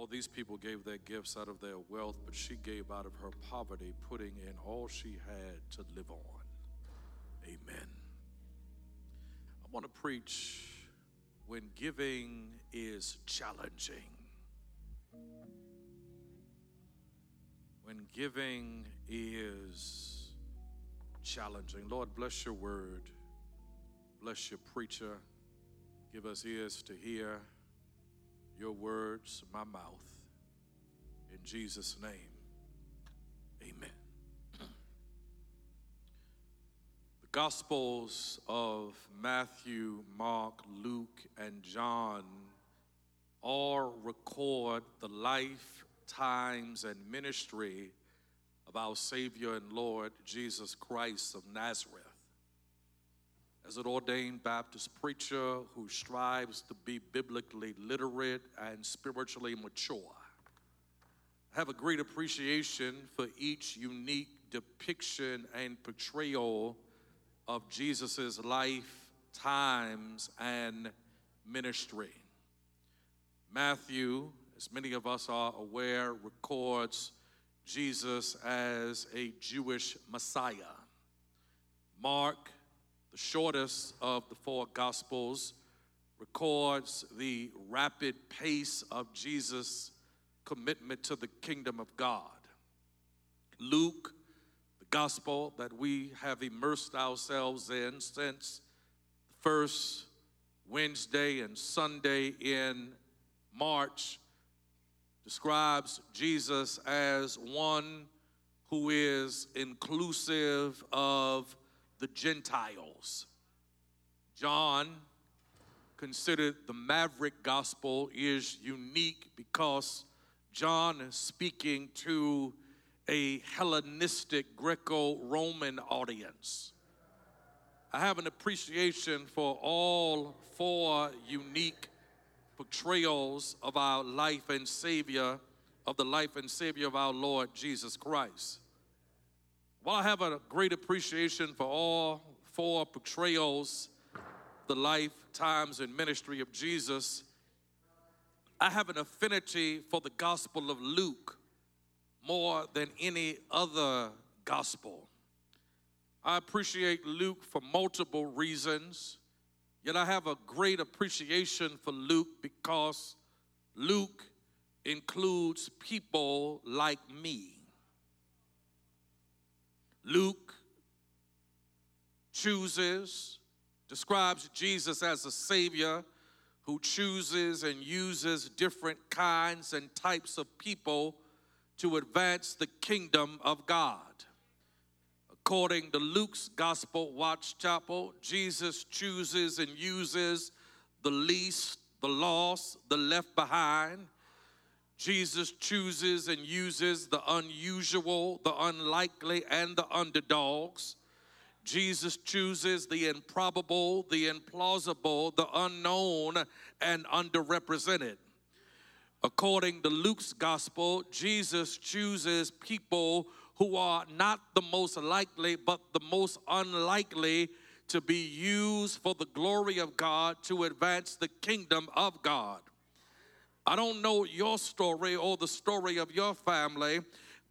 All these people gave their gifts out of their wealth, but she gave out of her poverty, putting in all she had to live on. Amen. I want to preach when giving is challenging. When giving is challenging. Lord, bless your word. Bless your preacher. Give us ears to hear your words, my mouth. In Jesus' name, amen. the Gospels of Matthew, Mark, Luke, and John all record the life, times, and ministry of our Savior and Lord Jesus Christ of Nazareth as an ordained Baptist preacher who strives to be biblically literate and spiritually mature. I have a great appreciation for each unique depiction and portrayal of Jesus' life, times, and ministry. Matthew, as many of us are aware, records Jesus as a Jewish Messiah. Mark the shortest of the four Gospels, records the rapid pace of Jesus' commitment to the kingdom of God. Luke, the Gospel that we have immersed ourselves in since the first Wednesday and Sunday in March, describes Jesus as one who is inclusive of the Gentiles. John considered the maverick gospel is unique because John is speaking to a Hellenistic Greco Roman audience. I have an appreciation for all four unique portrayals of our life and Savior, of the life and Savior of our Lord Jesus Christ. While I have a great appreciation for all four portrayals, the life, times, and ministry of Jesus, I have an affinity for the Gospel of Luke more than any other gospel. I appreciate Luke for multiple reasons, yet I have a great appreciation for Luke because Luke includes people like me. Luke chooses, describes Jesus as a Savior who chooses and uses different kinds and types of people to advance the kingdom of God. According to Luke's Gospel Watts Chapel, Jesus chooses and uses the least, the lost, the left behind Jesus chooses and uses the unusual, the unlikely, and the underdogs. Jesus chooses the improbable, the implausible, the unknown, and underrepresented. According to Luke's gospel, Jesus chooses people who are not the most likely, but the most unlikely to be used for the glory of God to advance the kingdom of God. I don't know your story or the story of your family,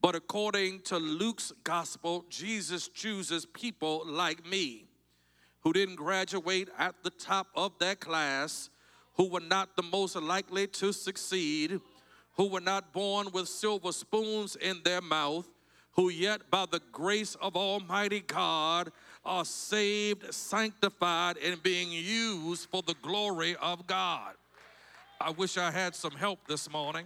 but according to Luke's gospel, Jesus chooses people like me who didn't graduate at the top of their class, who were not the most likely to succeed, who were not born with silver spoons in their mouth, who yet by the grace of Almighty God are saved, sanctified, and being used for the glory of God. I wish I had some help this morning.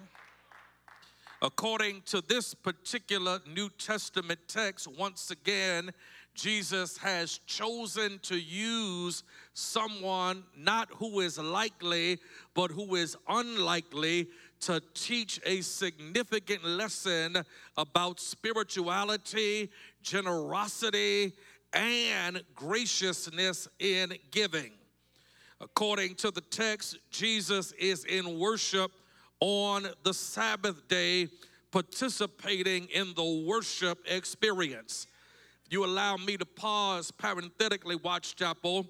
According to this particular New Testament text, once again, Jesus has chosen to use someone not who is likely, but who is unlikely to teach a significant lesson about spirituality, generosity, and graciousness in giving. According to the text, Jesus is in worship on the Sabbath day, participating in the worship experience. If you allow me to pause parenthetically, Watts Chapel,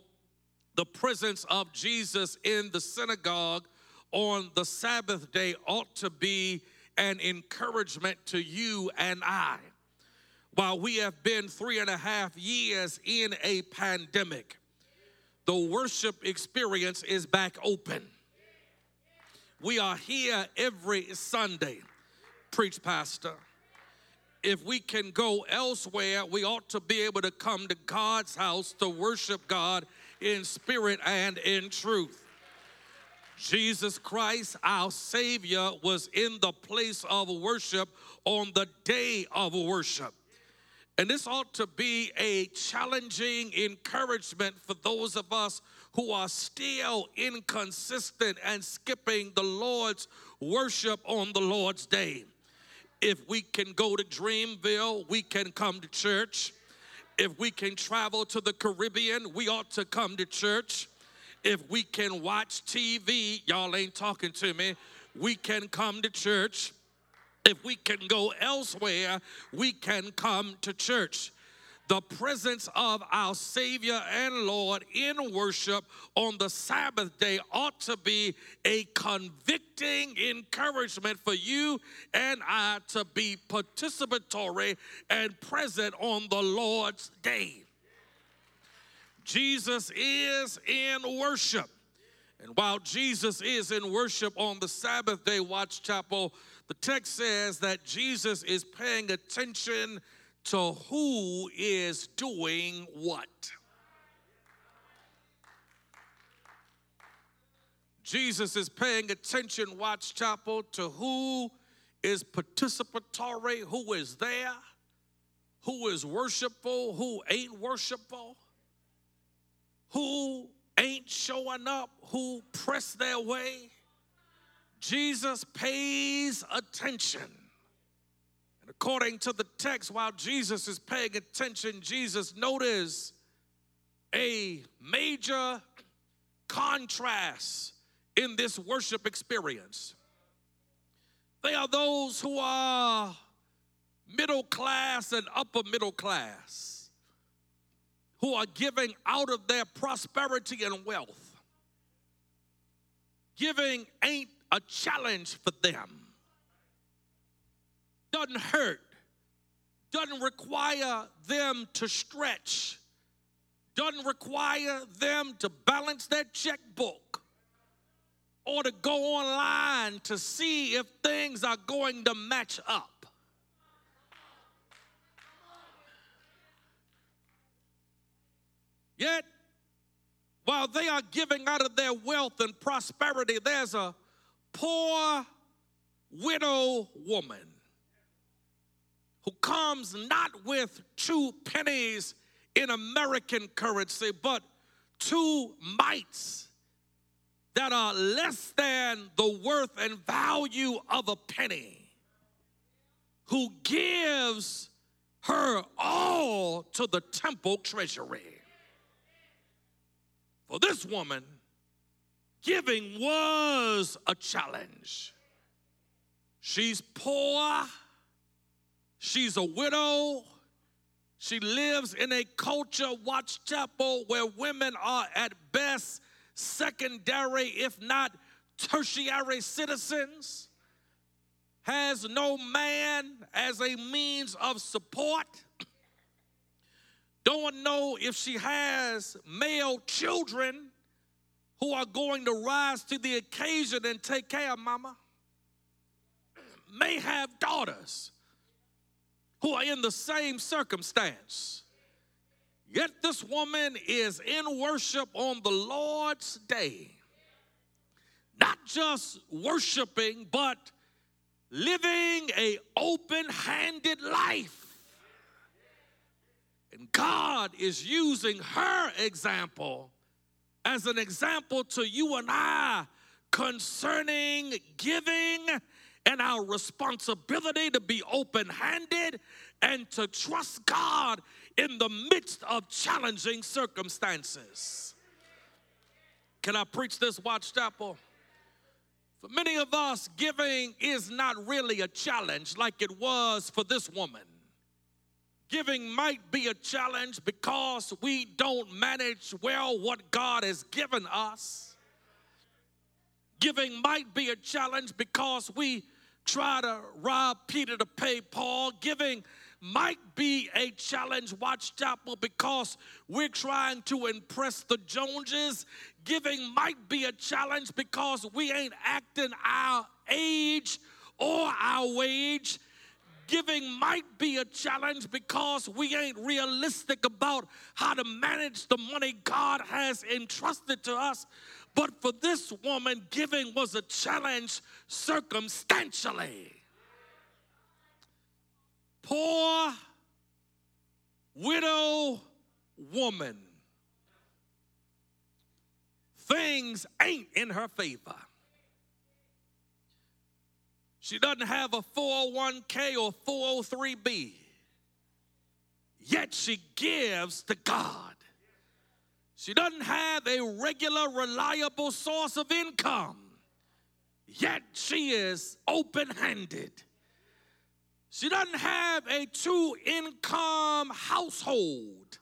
the presence of Jesus in the synagogue on the Sabbath day ought to be an encouragement to you and I. While we have been three and a half years in a pandemic, the worship experience is back open. We are here every Sunday. Preach, Pastor. If we can go elsewhere, we ought to be able to come to God's house to worship God in spirit and in truth. Jesus Christ, our Savior, was in the place of worship on the day of worship. And this ought to be a challenging encouragement for those of us who are still inconsistent and skipping the Lord's worship on the Lord's day. If we can go to Dreamville, we can come to church. If we can travel to the Caribbean, we ought to come to church. If we can watch TV, y'all ain't talking to me, we can come to church. If we can go elsewhere, we can come to church the presence of our Savior and Lord in worship on the Sabbath day ought to be a convicting encouragement for you and I to be participatory and present on the Lord's day. Jesus is in worship. And while Jesus is in worship on the Sabbath day, Watts Chapel, the text says that Jesus is paying attention to who is doing what. Jesus is paying attention, Watts Chapel, to who is participatory, who is there, who is worshipful, who ain't worshipful, who ain't showing up, who press their way. Jesus pays attention and according to the text, while Jesus is paying attention, Jesus notices a major contrast in this worship experience. They are those who are middle class and upper middle class, who are giving out of their prosperity and wealth. Giving ain't a challenge for them. Doesn't hurt, doesn't require them to stretch, doesn't require them to balance their checkbook or to go online to see if things are going to match up. Yet, while they are giving out of their wealth and prosperity, there's a poor widow woman who comes not with two pennies in American currency, but two mites that are less than the worth and value of a penny, who gives her all to the temple treasury. For this woman, giving was a challenge. She's poor She's a widow. She lives in a culture, Watts Chapel, where women are at best secondary, if not tertiary citizens. Has no man as a means of support. Don't know if she has male children who are going to rise to the occasion and take care of mama. May have daughters who are in the same circumstance. Yet this woman is in worship on the Lord's day. Not just worshiping, but living a open-handed life. And God is using her example as an example to you and I concerning giving and our responsibility to be open handed and to trust God in the midst of challenging circumstances. Can I preach this, Watts Chapel? For many of us, giving is not really a challenge like it was for this woman. Giving might be a challenge because we don't manage well what God has given us Giving might be a challenge because we try to rob Peter to pay Paul. Giving might be a challenge, Watts Chapel, because we're trying to impress the Joneses. Giving might be a challenge because we ain't acting our age or our wage. Giving might be a challenge because we ain't realistic about how to manage the money God has entrusted to us. But for this woman, giving was a challenge circumstantially. Poor widow woman. Things ain't in her favor. She doesn't have a 401k or 403b. Yet she gives to God. She doesn't have a regular, reliable source of income. Yet she is open handed. She doesn't have a two income household.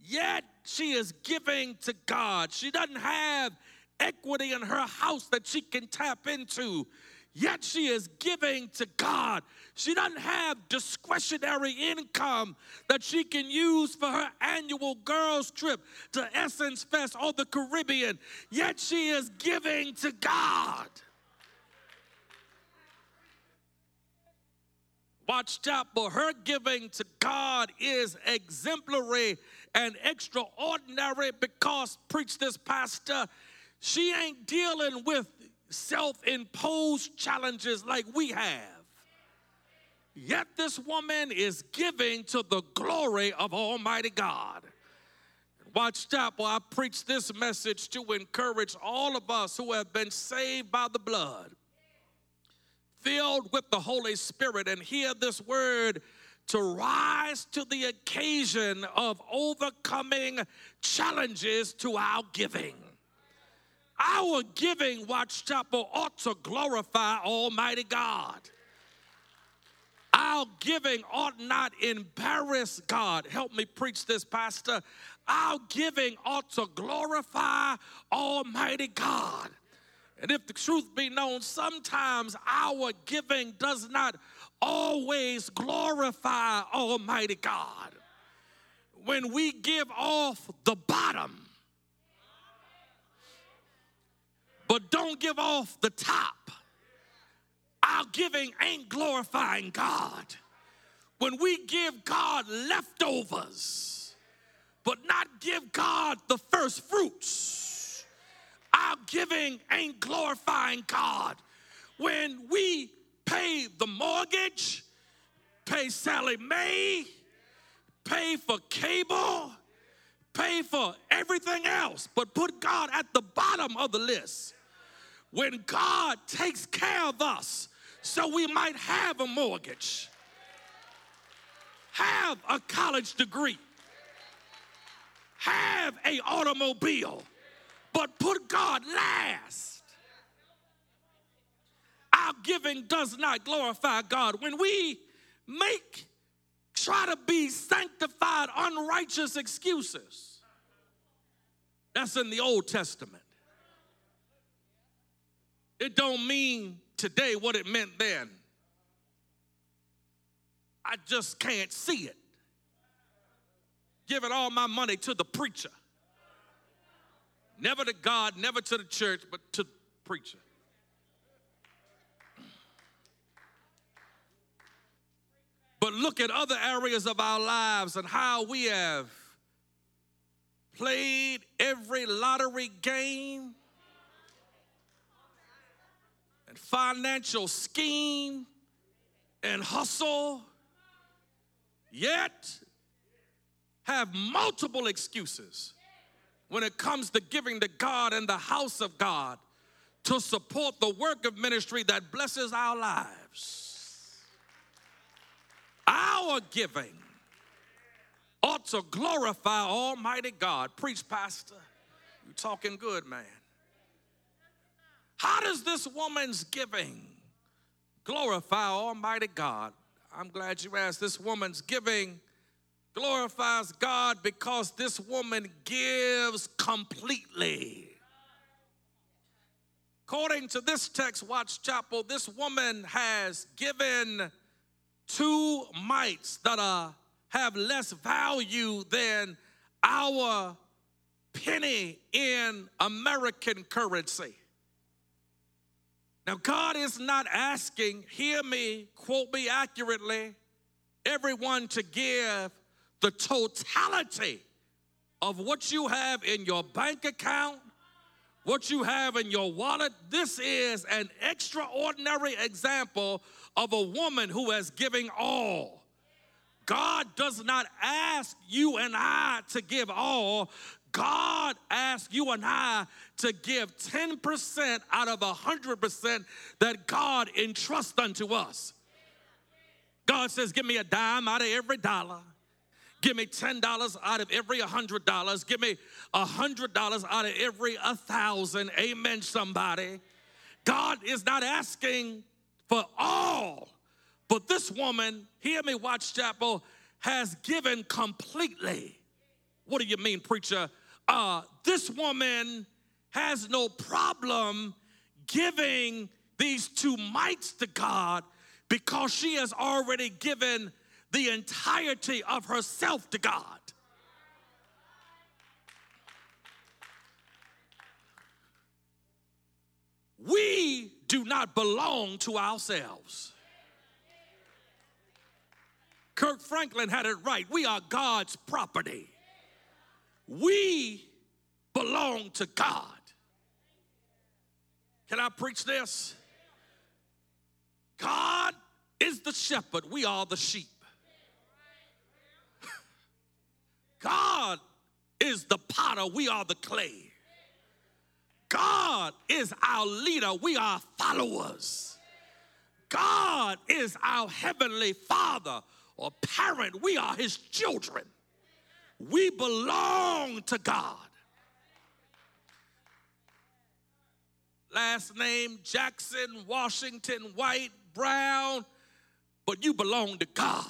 Yet she is giving to God. She doesn't have equity in her house that she can tap into yet she is giving to God. She doesn't have discretionary income that she can use for her annual girls' trip to Essence Fest or the Caribbean, yet she is giving to God. Watts Chapel, her giving to God is exemplary and extraordinary because, preach this pastor, she ain't dealing with self imposed challenges like we have. Yet this woman is giving to the glory of Almighty God. Watts Chapel, I preach this message to encourage all of us who have been saved by the blood, filled with the Holy Spirit, and hear this word to rise to the occasion of overcoming challenges to our giving. Our giving, Watts Chapel, ought to glorify Almighty God. Our giving ought not embarrass God. Help me preach this, Pastor. Our giving ought to glorify Almighty God. And if the truth be known, sometimes our giving does not always glorify Almighty God. When we give off the bottom, but don't give off the top. Our giving ain't glorifying God. When we give God leftovers, but not give God the first fruits, our giving ain't glorifying God. When we pay the mortgage, pay Sallie Mae, pay for cable, pay for everything else, but put God at the bottom of the list when God takes care of us so we might have a mortgage, have a college degree, have a automobile, but put God last. Our giving does not glorify God. When we make, try to be sanctified, unrighteous excuses, that's in the Old Testament. It don't mean today what it meant then. I just can't see it. Giving all my money to the preacher. Never to God, never to the church, but to the preacher. But look at other areas of our lives and how we have played every lottery game and financial scheme and hustle, yet have multiple excuses when it comes to giving to God and the house of God to support the work of ministry that blesses our lives. Our giving ought to glorify Almighty God. Preach, Pastor. You talking good, man. How does this woman's giving glorify Almighty God? I'm glad you asked. This woman's giving glorifies God because this woman gives completely. According to this text, Watts Chapel, this woman has given two mites that are, have less value than our penny in American currency. Now, God is not asking, hear me, quote me accurately, everyone to give the totality of what you have in your bank account, what you have in your wallet. This is an extraordinary example of a woman who has given all. God does not ask you and I to give all. God asks you and I to give 10% out of 100% that God entrusts unto us. God says, Give me a dime out of every dollar. Give me $10 out of every $100. Give me $100 out of every 1000 Amen, somebody. God is not asking for all, but this woman, hear me, Watts Chapel, has given completely. What do you mean, preacher? Uh, this woman has no problem giving these two mites to God because she has already given the entirety of herself to God. We do not belong to ourselves. Kirk Franklin had it right. We are God's property. We belong to God. Can I preach this? God is the shepherd, we are the sheep. God is the potter, we are the clay. God is our leader, we are followers. God is our heavenly father or parent, we are his children. We belong to God. Last name Jackson, Washington, White, Brown, but you belong to God.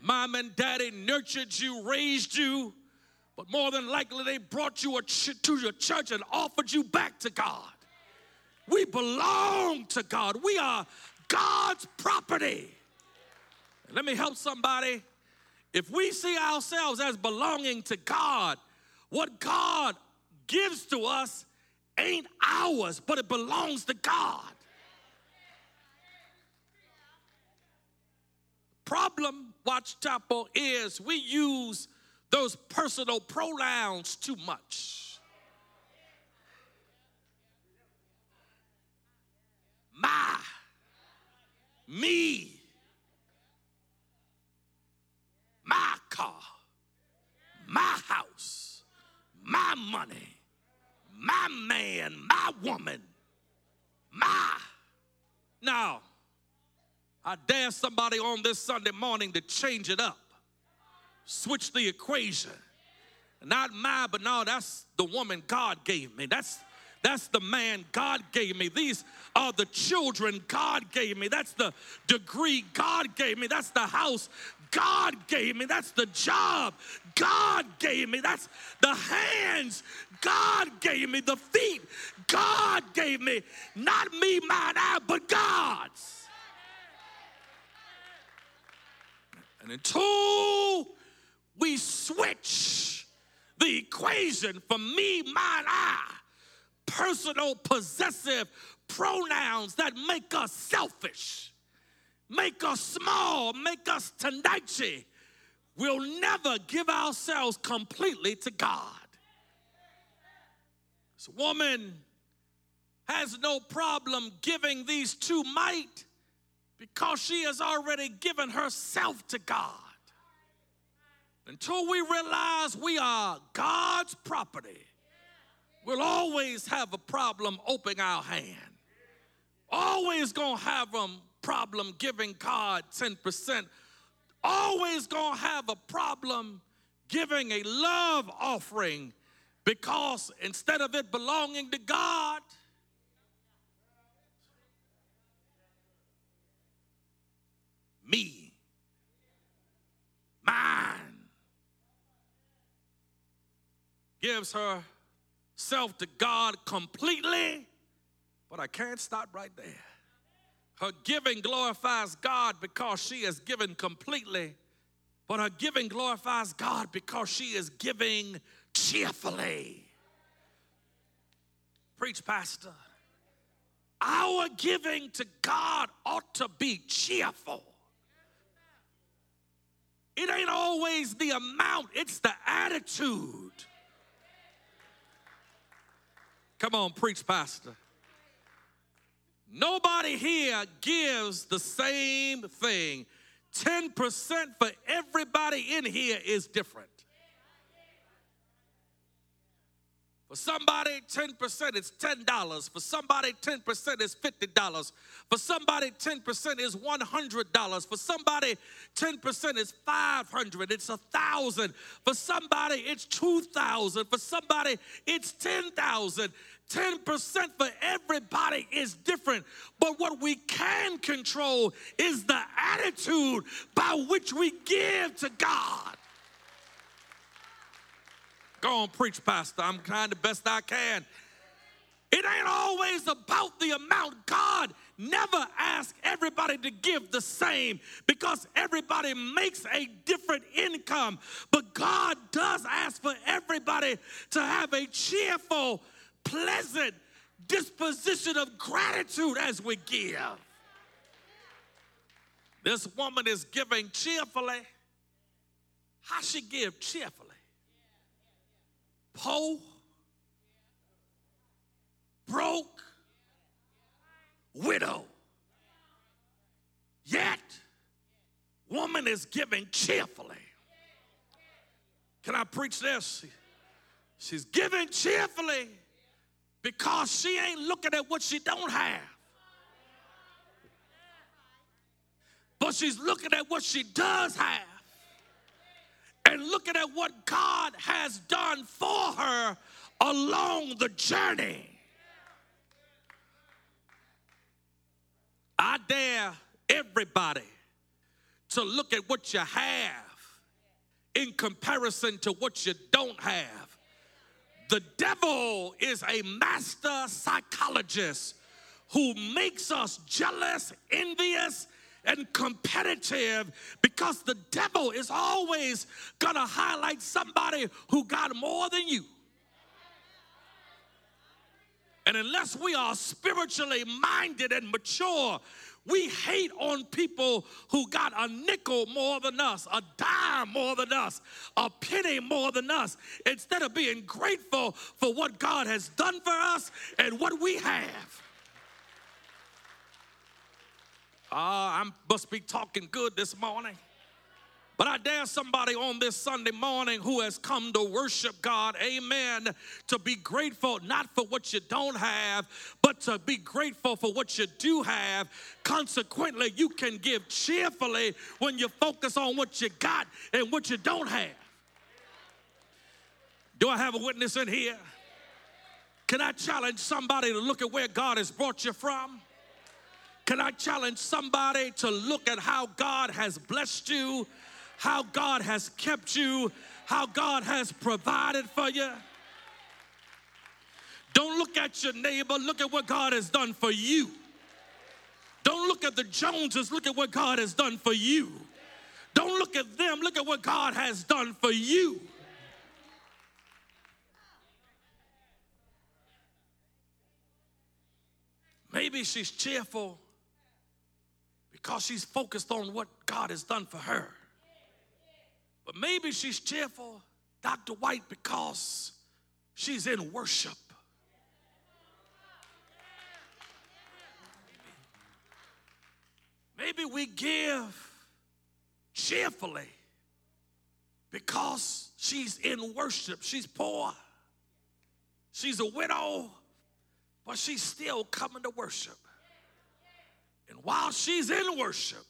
Mom and daddy nurtured you, raised you, but more than likely they brought you to your church and offered you back to God. We belong to God. We are God's property. Let me help somebody. If we see ourselves as belonging to God, what God gives to us ain't ours, but it belongs to God. Problem, Watts Chapel, is we use those personal pronouns too much. My, me, my car, my house, my money, my man, my woman, my. Now, I dare somebody on this Sunday morning to change it up, switch the equation. Not my, but no, that's the woman God gave me. That's that's the man God gave me. These are the children God gave me. That's the degree God gave me. That's the house God gave me. That's the job God gave me. That's the hands God gave me. The feet God gave me. Not me, mine, I, but God's. And until we switch the equation from me, mine, I, personal possessive pronouns that make us selfish, make us small, make us tenacious, we'll never give ourselves completely to God. This woman has no problem giving these two might because she has already given herself to God. Until we realize we are God's property, we'll always have a problem opening our hand. Always gonna have a problem giving God 10%. Always gonna have a problem giving a love offering because instead of it belonging to God, me, mine. Gives her self to God completely, but I can't stop right there. Her giving glorifies God because she is given completely, but her giving glorifies God because she is giving cheerfully. Preach, Pastor. Our giving to God ought to be cheerful. It ain't always the amount, it's the attitude. Come on, preach, Pastor. Nobody here gives the same thing. 10% for everybody in here is different. For somebody, 10% is $10. For somebody, 10% is $50. For somebody, 10% is $100. For somebody, 10% is 500. It's a thousand. For somebody, it's 2,000. For somebody, it's 10,000. 10% for everybody is different. But what we can control is the attitude by which we give to God. Go on, preach, Pastor. I'm trying the best I can. It ain't always about the amount. God never asks everybody to give the same because everybody makes a different income. But God does ask for everybody to have a cheerful, pleasant disposition of gratitude as we give. This woman is giving cheerfully. How she give cheerfully? Poor, broke, widow. Yet, woman is giving cheerfully. Can I preach this? She's giving cheerfully because she ain't looking at what she don't have. But she's looking at what she does have and looking at what God has done for her along the journey. I dare everybody to look at what you have in comparison to what you don't have. The devil is a master psychologist who makes us jealous, envious, and competitive because the devil is always gonna highlight somebody who got more than you. And unless we are spiritually minded and mature, we hate on people who got a nickel more than us, a dime more than us, a penny more than us, instead of being grateful for what God has done for us and what we have. Ah, I must be talking good this morning. But I dare somebody on this Sunday morning who has come to worship God, amen, to be grateful not for what you don't have, but to be grateful for what you do have. Consequently, you can give cheerfully when you focus on what you got and what you don't have. Do I have a witness in here? Can I challenge somebody to look at where God has brought you from? Can I challenge somebody to look at how God has blessed you, how God has kept you, how God has provided for you? Don't look at your neighbor, look at what God has done for you. Don't look at the Joneses, look at what God has done for you. Don't look at them, look at what God has done for you. Maybe she's cheerful because she's focused on what God has done for her. But maybe she's cheerful, Dr. White, because she's in worship. Maybe we give cheerfully because she's in worship. She's poor, she's a widow, but she's still coming to worship. And while she's in worship,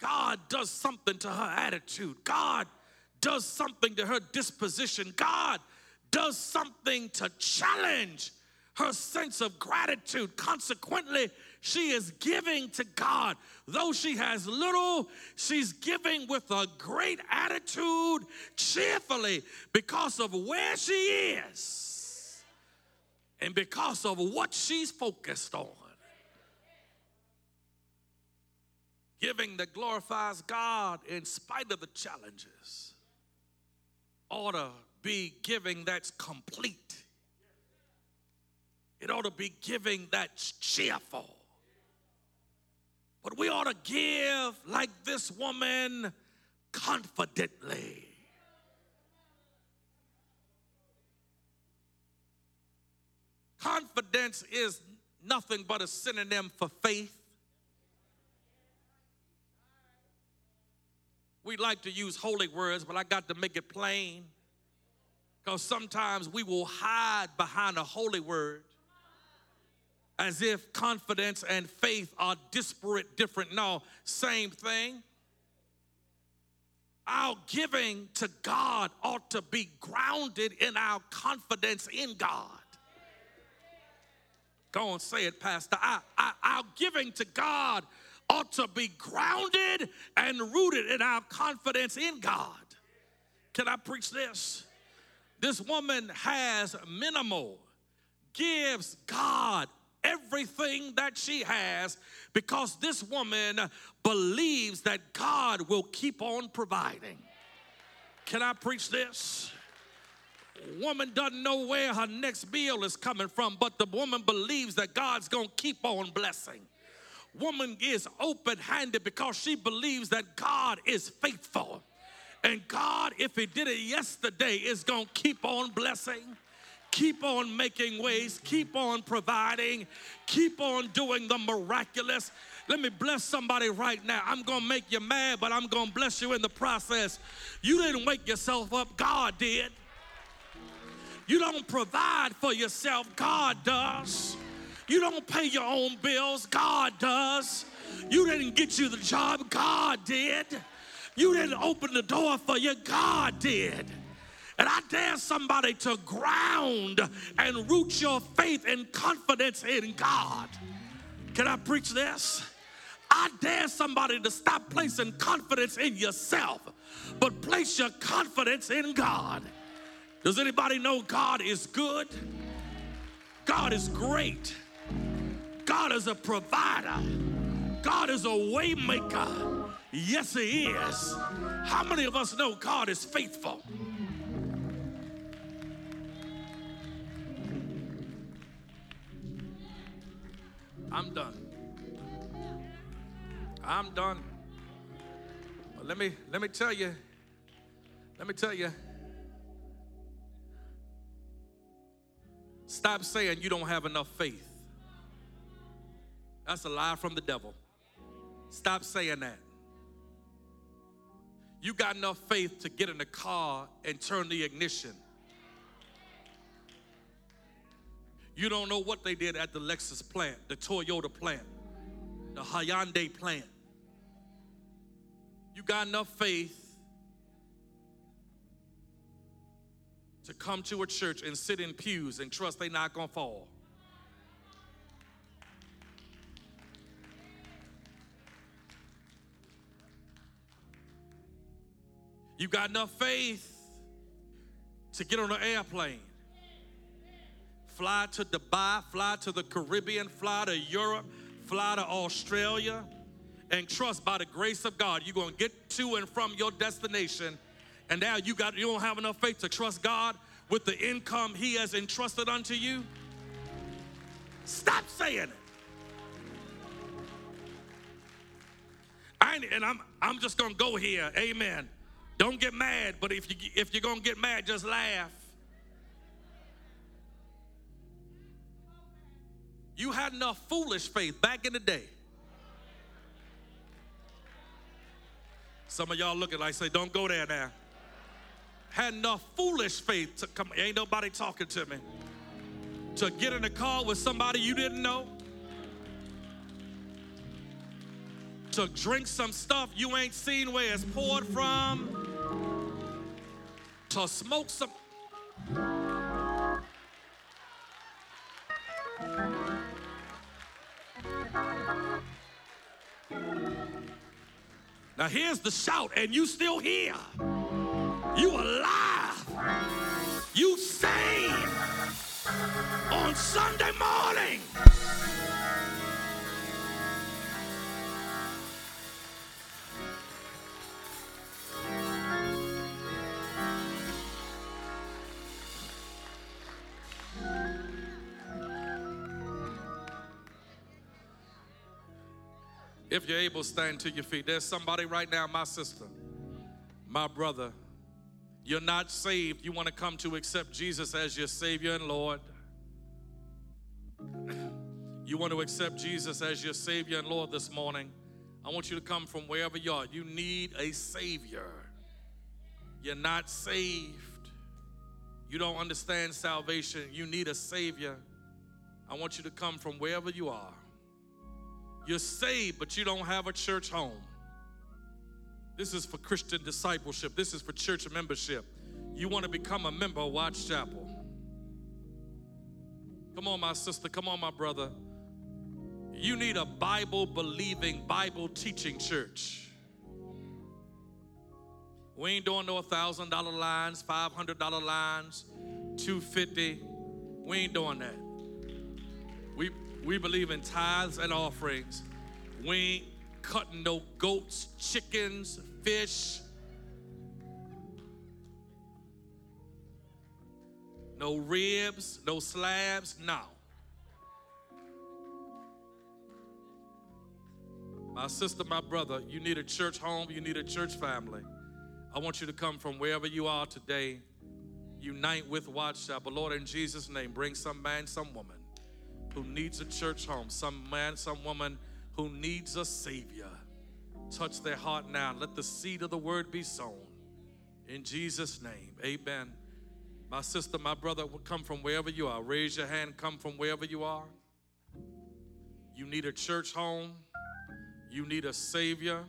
God does something to her attitude. God does something to her disposition. God does something to challenge her sense of gratitude. Consequently, she is giving to God. Though she has little, she's giving with a great attitude, cheerfully, because of where she is And because of what she's focused on, giving that glorifies God in spite of the challenges, ought to be giving that's complete. It ought to be giving that's cheerful. But we ought to give like this woman confidently. Confidence is nothing but a synonym for faith. We like to use holy words, but I got to make it plain. Because sometimes we will hide behind a holy word as if confidence and faith are disparate, different. No, same thing. Our giving to God ought to be grounded in our confidence in God. Go and say it, Pastor. I, I, our giving to God ought to be grounded and rooted in our confidence in God. Can I preach this? This woman has minimal, gives God everything that she has because this woman believes that God will keep on providing. Can I preach this? Woman doesn't know where her next meal is coming from, but the woman believes that God's gonna keep on blessing. Woman is open handed because she believes that God is faithful. And God, if He did it yesterday, is gonna keep on blessing keep on making ways, keep on providing, keep on doing the miraculous. Let me bless somebody right now. I'm going to make you mad, but I'm going to bless you in the process. You didn't wake yourself up, God did. You don't provide for yourself, God does. You don't pay your own bills, God does. You didn't get you the job, God did. You didn't open the door for you, God did. And I dare somebody to ground and root your faith and confidence in God. Can I preach this? I dare somebody to stop placing confidence in yourself, but place your confidence in God. Does anybody know God is good? God is great. God is a provider. God is a waymaker. Yes, He is. How many of us know God is faithful? I'm done. I'm done. But let me let me tell you. Let me tell you. Stop saying you don't have enough faith. That's a lie from the devil. Stop saying that. You got enough faith to get in the car and turn the ignition. You don't know what they did at the Lexus plant, the Toyota plant, the Hyundai plant. You got enough faith to come to a church and sit in pews and trust they're not to fall. You got enough faith to get on an airplane fly to Dubai, fly to the Caribbean, fly to Europe, fly to Australia, and trust by the grace of God, you're gonna get to and from your destination. And now you got you don't have enough faith to trust God with the income He has entrusted unto you. Stop saying it. I and I'm I'm just gonna go here. Amen. Don't get mad, but if you if you're gonna get mad, just laugh. You had enough foolish faith back in the day. Some of y'all looking like say, don't go there now. Had enough foolish faith to come, ain't nobody talking to me. To get in a car with somebody you didn't know. To drink some stuff you ain't seen where it's poured from. To smoke some. Now here's the shout, and you still here. You alive. You sane on Sunday morning. If you're able, stand to your feet. There's somebody right now, my sister, my brother. You're not saved. You want to come to accept Jesus as your Savior and Lord. You want to accept Jesus as your Savior and Lord this morning. I want you to come from wherever you are. You need a Savior. You're not saved. You don't understand salvation. You need a Savior. I want you to come from wherever you are. You're saved, but you don't have a church home. This is for Christian discipleship. This is for church membership. You want to become a member of Watts Chapel. Come on, my sister. Come on, my brother. You need a Bible believing, Bible teaching church. We ain't doing no $1,000 lines, $500 lines, 250. We ain't doing that. We we believe in tithes and offerings. We ain't cutting no goats, chickens, fish. No ribs, no slabs, no. My sister, my brother, you need a church home, you need a church family. I want you to come from wherever you are today, unite with Watts But Lord, in Jesus' name, bring some man, some woman who needs a church home, some man, some woman who needs a Savior. Touch their heart now. Let the seed of the word be sown. In Jesus' name, amen. My sister, my brother, come from wherever you are. Raise your hand, come from wherever you are. You need a church home, you need a Savior.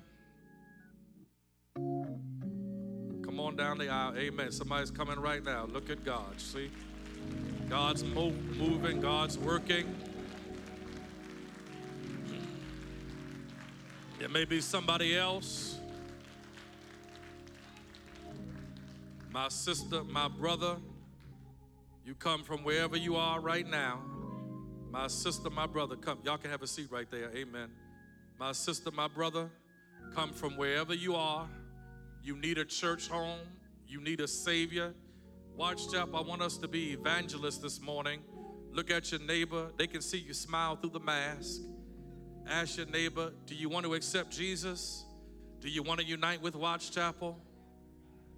Come on down the aisle. Amen. Somebody's coming right now. Look at God. See? God's moving, God's working. It may be somebody else. My sister, my brother, you come from wherever you are right now. My sister, my brother, come. Y'all can have a seat right there. Amen. My sister, my brother, come from wherever you are. You need a church home. You need a Savior. Watts Chapel, I want us to be evangelists this morning. Look at your neighbor. They can see you smile through the mask. Ask your neighbor, do you want to accept Jesus? Do you want to unite with Watts Chapel?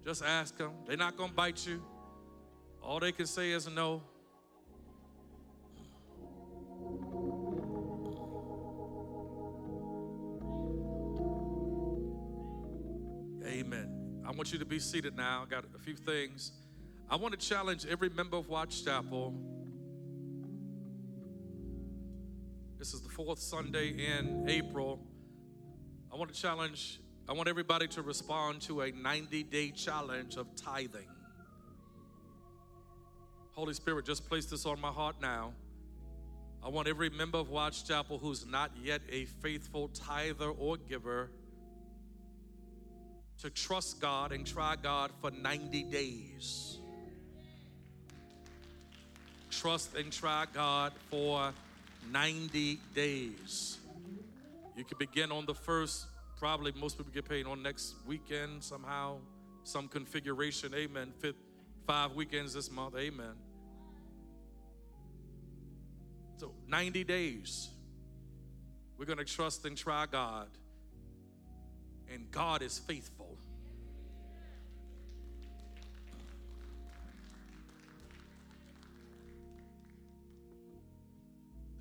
Just ask them. They're not going to bite you. All they can say is no. Amen. I want you to be seated now. I got a few things. I want to challenge every member of Watts Chapel. This is the fourth Sunday in April. I want to challenge, I want everybody to respond to a 90 day challenge of tithing. Holy Spirit, just place this on my heart now. I want every member of Watts Chapel who's not yet a faithful tither or giver to trust God and try God for 90 days trust and try God for 90 days. You can begin on the first, probably most people get paid on next weekend somehow, some configuration. Amen. Fifth, five weekends this month. Amen. So 90 days. We're going to trust and try God. And God is faithful.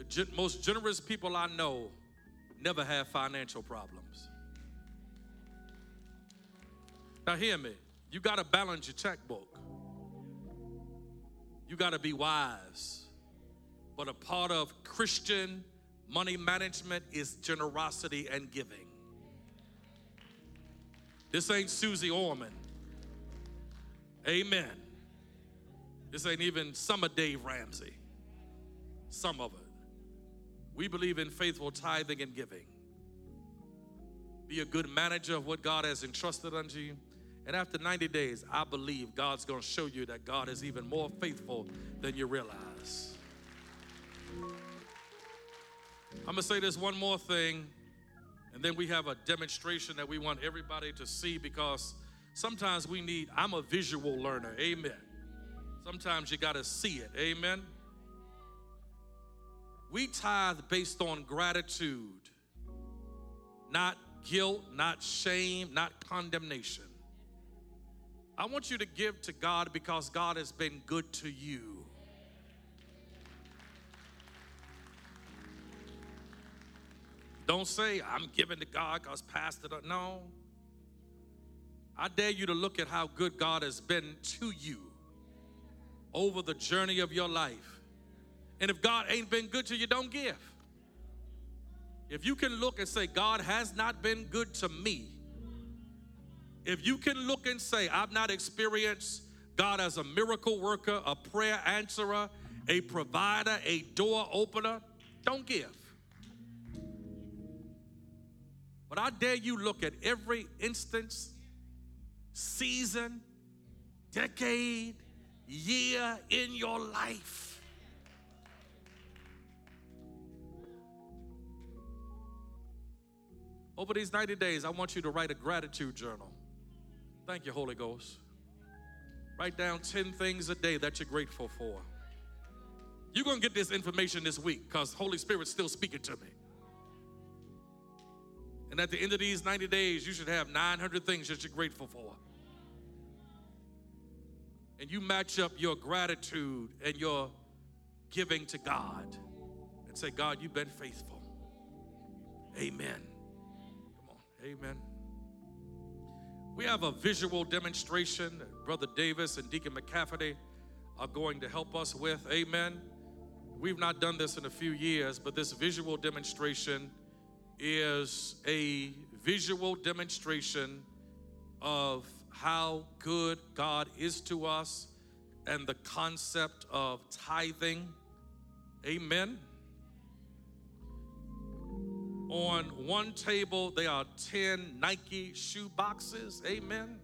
Gen- most generous people I know never have financial problems. Now, hear me. You got to balance your checkbook. You got to be wise. But a part of Christian money management is generosity and giving. This ain't Suze Orman. Amen. This ain't even Summer Dave Ramsey. Some of it. We believe in faithful tithing and giving. Be a good manager of what God has entrusted unto you. And after 90 days, I believe God's going to show you that God is even more faithful than you realize. I'm going to say this one more thing, and then we have a demonstration that we want everybody to see because sometimes we need, I'm a visual learner, amen. Sometimes you got to see it, amen. We tithe based on gratitude, not guilt, not shame, not condemnation. I want you to give to God because God has been good to you. Don't say, I'm giving to God because Pastor. No. I dare you to look at how good God has been to you over the journey of your life. And if God ain't been good to you, don't give. If you can look and say, God has not been good to me, if you can look and say, I've not experienced God as a miracle worker, a prayer answerer, a provider, a door opener, don't give. But I dare you look at every instance, season, decade, year in your life. Over these 90 days, I want you to write a gratitude journal. Thank you, Holy Ghost. Write down 10 things a day that you're grateful for. You're going to get this information this week because Holy Spirit's still speaking to me. And at the end of these 90 days, you should have 900 things that you're grateful for. And you match up your gratitude and your giving to God and say, God, you've been faithful. Amen. Amen. We have a visual demonstration that Brother Davis and Deacon McCafferty are going to help us with. Amen. We've not done this in a few years, but this visual demonstration is a visual demonstration of how good God is to us and the concept of tithing. Amen. On one table, there are 10 Nike shoe boxes. Amen.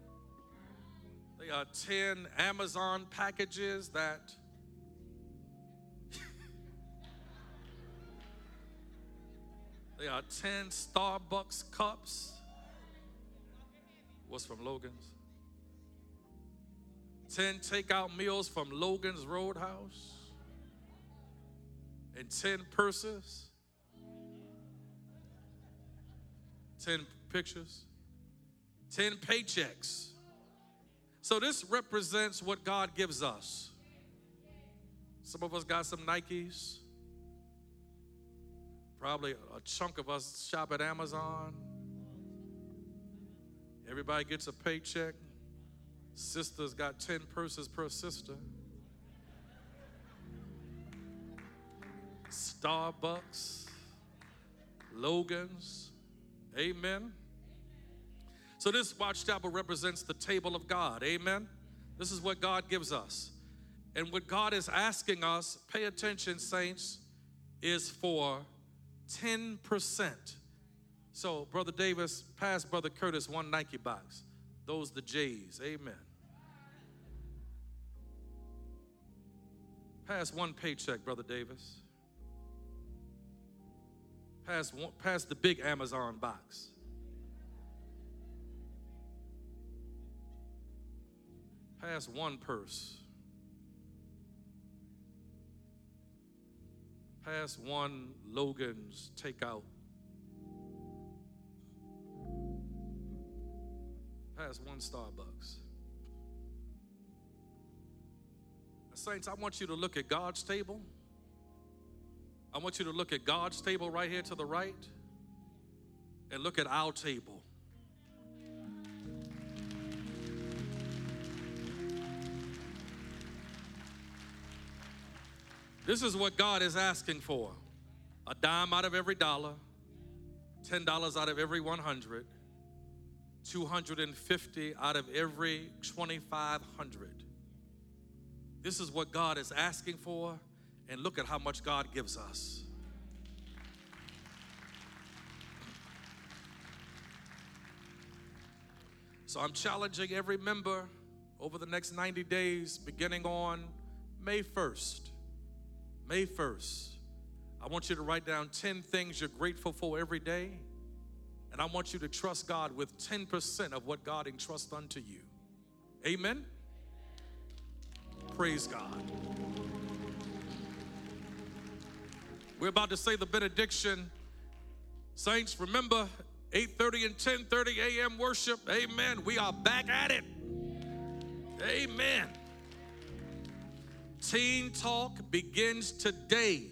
There are 10 Amazon packages that There are 10 Starbucks cups. What's from Logan's? 10 takeout meals from Logan's Roadhouse. And 10 purses. 10 pictures. 10 paychecks. So this represents what God gives us. Some of us got some Nikes. Probably a chunk of us shop at Amazon. Everybody gets a paycheck. Sisters got 10 purses per sister. Starbucks, Logan's, amen. So, this watchtower represents the table of God, amen. This is what God gives us. And what God is asking us, pay attention, saints, is for 10%. So, Brother Davis, pass Brother Curtis one Nike box. Those the J's. Amen. Pass one paycheck, Brother Davis. Pass, one, pass the big Amazon box. Pass one purse. Pass one Logan's takeout. Pass one Starbucks. Saints, I want you to look at God's table. I want you to look at God's table right here to the right and look at our table. This is what God is asking for a dime out of every dollar, $10 out of every 100, 250 out of every 2500. This is what God is asking for, and look at how much God gives us. So I'm challenging every member over the next 90 days, beginning on May 1st May 1st, I want you to write down 10 things you're grateful for every day. And I want you to trust God with 10% of what God entrusts unto you. Amen. Praise God. We're about to say the benediction. Saints, remember 8:30 and 10:30 a.m. worship. Amen. We are back at it. Amen. Teen Talk begins today.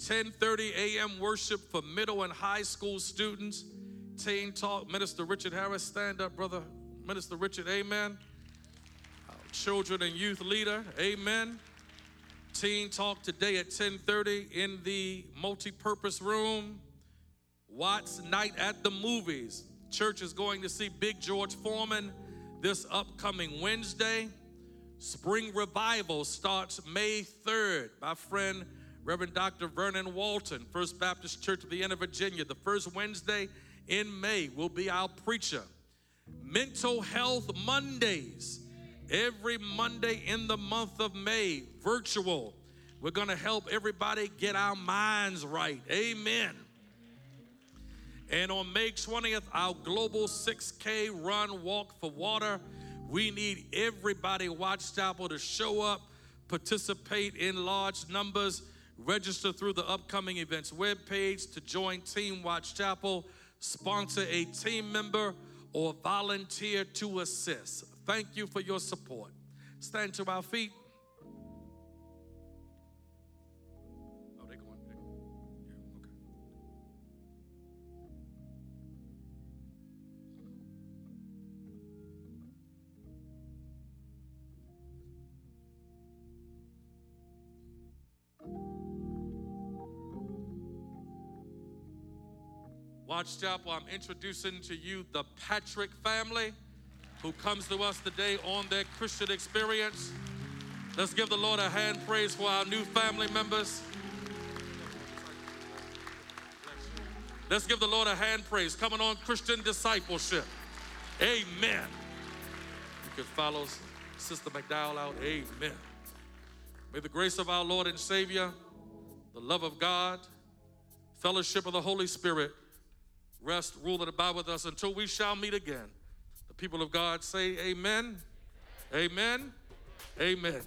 10:30 a.m. worship for middle and high school students. Teen Talk, Minister Richard Harris, stand up, brother. Minister Richard, amen. Our children and youth leader, amen. Teen Talk today at 10:30 in the multi-purpose room. Watts Night at the Movies. Church is going to see Big George Foreman this upcoming Wednesday. Spring Revival starts May 3rd. My friend Reverend Dr. Vernon Walton, First Baptist Church of of Virginia, the first Wednesday in May will be our preacher. Mental Health Mondays, every Monday in the month of May, virtual. We're going to help everybody get our minds right. Amen. And on May 20th, our global 6K run, walk for water. We need everybody, Watts Chapel, to show up, participate in large numbers, register through the upcoming events webpage to join Team Watts Chapel, sponsor a team member, or volunteer to assist. Thank you for your support. Stand to our feet. Oh, they going. Watts Chapel, I'm introducing to you the Patrick family who comes to us today on their Christian experience. Let's give the Lord a hand praise for our new family members. Let's give the Lord a hand praise. Coming on Christian discipleship. Amen. You can follow Sister McDowell out. Amen. May the grace of our Lord and Savior, the love of God, fellowship of the Holy Spirit rest, rule, and abide with us until we shall meet again. The people of God say, Amen. Amen. Amen.